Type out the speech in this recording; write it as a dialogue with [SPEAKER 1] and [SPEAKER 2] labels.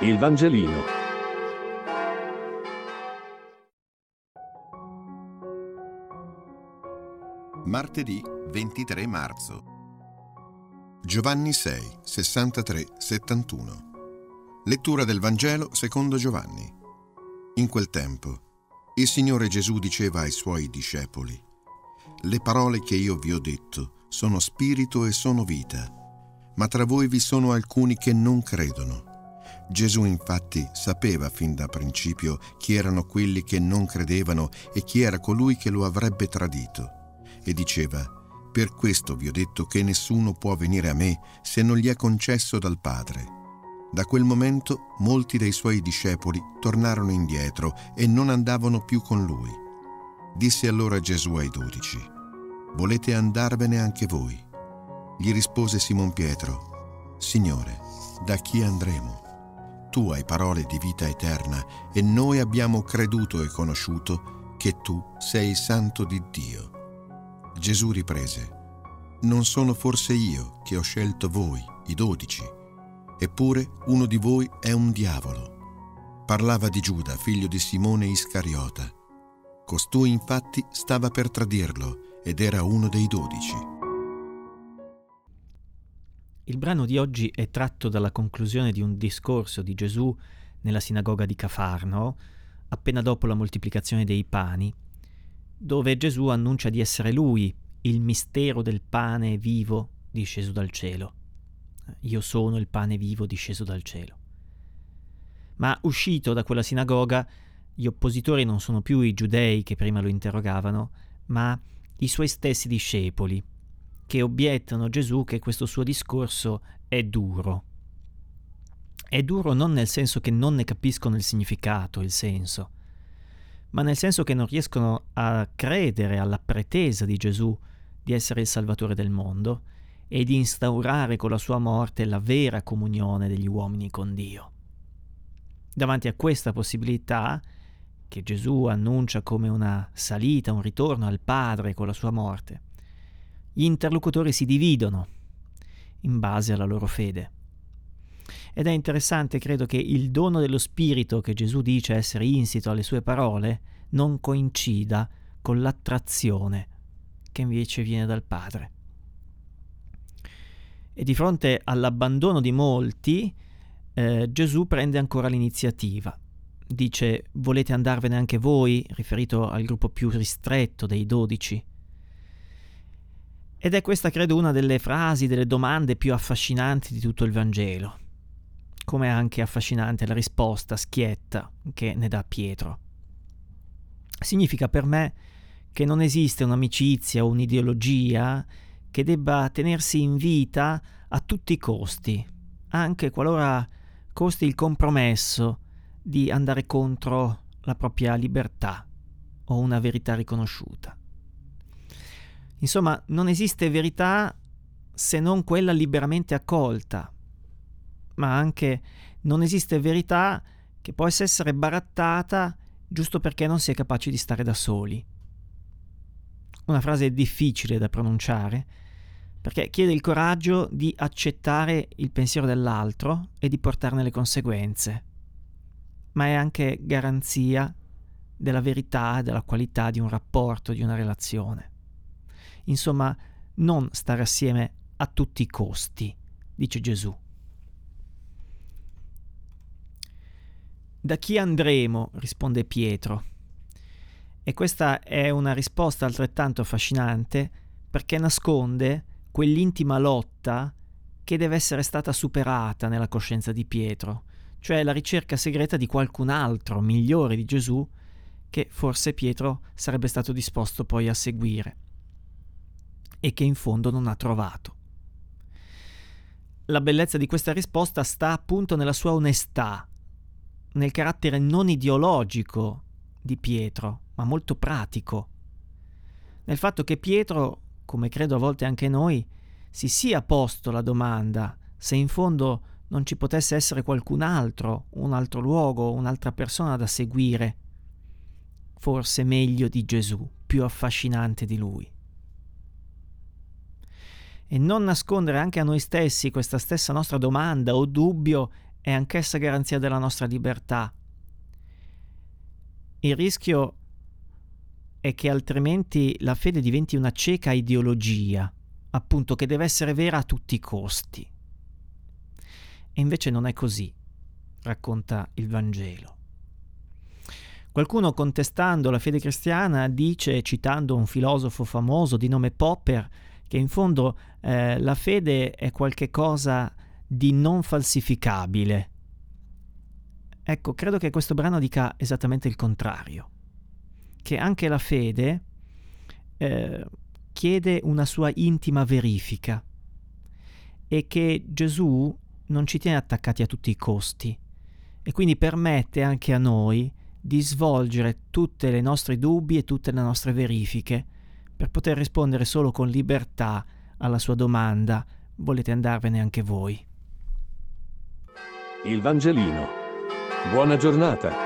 [SPEAKER 1] Il Vangelino.
[SPEAKER 2] Martedì 23 marzo. Giovanni 6, 63, 71. Lettura del Vangelo secondo Giovanni. In quel tempo, il Signore Gesù diceva ai suoi discepoli, Le parole che io vi ho detto sono spirito e sono vita, ma tra voi vi sono alcuni che non credono. Gesù infatti sapeva fin da principio chi erano quelli che non credevano e chi era colui che lo avrebbe tradito. E diceva, per questo vi ho detto che nessuno può venire a me se non gli è concesso dal Padre. Da quel momento molti dei suoi discepoli tornarono indietro e non andavano più con lui. Disse allora Gesù ai dodici, Volete andarvene anche voi? Gli rispose Simon Pietro, Signore, da chi andremo? Tu hai parole di vita eterna e noi abbiamo creduto e conosciuto che tu sei il santo di Dio. Gesù riprese, non sono forse io che ho scelto voi, i dodici, eppure uno di voi è un diavolo. Parlava di Giuda, figlio di Simone Iscariota. Costui infatti stava per tradirlo ed era uno dei dodici.
[SPEAKER 3] Il brano di oggi è tratto dalla conclusione di un discorso di Gesù nella sinagoga di Cafarno, appena dopo la moltiplicazione dei pani, dove Gesù annuncia di essere lui il mistero del pane vivo disceso dal cielo. Io sono il pane vivo disceso dal cielo. Ma uscito da quella sinagoga, gli oppositori non sono più i giudei che prima lo interrogavano, ma i suoi stessi discepoli, che obiettano Gesù che questo suo discorso è duro. È duro non nel senso che non ne capiscono il significato, il senso, ma nel senso che non riescono a credere alla pretesa di Gesù di essere il Salvatore del mondo e di instaurare con la sua morte la vera comunione degli uomini con Dio. Davanti a questa possibilità, che Gesù annuncia come una salita, un ritorno al Padre con la sua morte, gli interlocutori si dividono in base alla loro fede. Ed è interessante, credo, che il dono dello Spirito che Gesù dice essere insito alle sue parole non coincida con l'attrazione che invece viene dal Padre. E di fronte all'abbandono di molti, eh, Gesù prende ancora l'iniziativa. Dice, volete andarvene anche voi, riferito al gruppo più ristretto dei dodici. Ed è questa, credo, una delle frasi, delle domande più affascinanti di tutto il Vangelo, come anche affascinante la risposta schietta che ne dà Pietro. Significa per me che non esiste un'amicizia o un'ideologia che debba tenersi in vita a tutti i costi, anche qualora costi il compromesso di andare contro la propria libertà o una verità riconosciuta. Insomma, non esiste verità se non quella liberamente accolta, ma anche non esiste verità che possa essere barattata giusto perché non si è capaci di stare da soli. Una frase difficile da pronunciare, perché chiede il coraggio di accettare il pensiero dell'altro e di portarne le conseguenze, ma è anche garanzia della verità e della qualità di un rapporto, di una relazione. Insomma, non stare assieme a tutti i costi, dice Gesù. Da chi andremo? risponde Pietro. E questa è una risposta altrettanto affascinante perché nasconde quell'intima lotta che deve essere stata superata nella coscienza di Pietro, cioè la ricerca segreta di qualcun altro migliore di Gesù che forse Pietro sarebbe stato disposto poi a seguire e che in fondo non ha trovato. La bellezza di questa risposta sta appunto nella sua onestà, nel carattere non ideologico di Pietro, ma molto pratico, nel fatto che Pietro, come credo a volte anche noi, si sia posto la domanda se in fondo non ci potesse essere qualcun altro, un altro luogo, un'altra persona da seguire, forse meglio di Gesù, più affascinante di lui e non nascondere anche a noi stessi questa stessa nostra domanda o dubbio è anch'essa garanzia della nostra libertà. Il rischio è che altrimenti la fede diventi una cieca ideologia, appunto che deve essere vera a tutti i costi. E invece non è così, racconta il Vangelo. Qualcuno contestando la fede cristiana dice, citando un filosofo famoso di nome Popper, che in fondo eh, la fede è qualcosa di non falsificabile. Ecco, credo che questo brano dica esattamente il contrario, che anche la fede eh, chiede una sua intima verifica e che Gesù non ci tiene attaccati a tutti i costi e quindi permette anche a noi di svolgere tutte le nostre dubbi e tutte le nostre verifiche per poter rispondere solo con libertà alla sua domanda volete andarvene anche voi.
[SPEAKER 1] Il Vangelino. Buona giornata.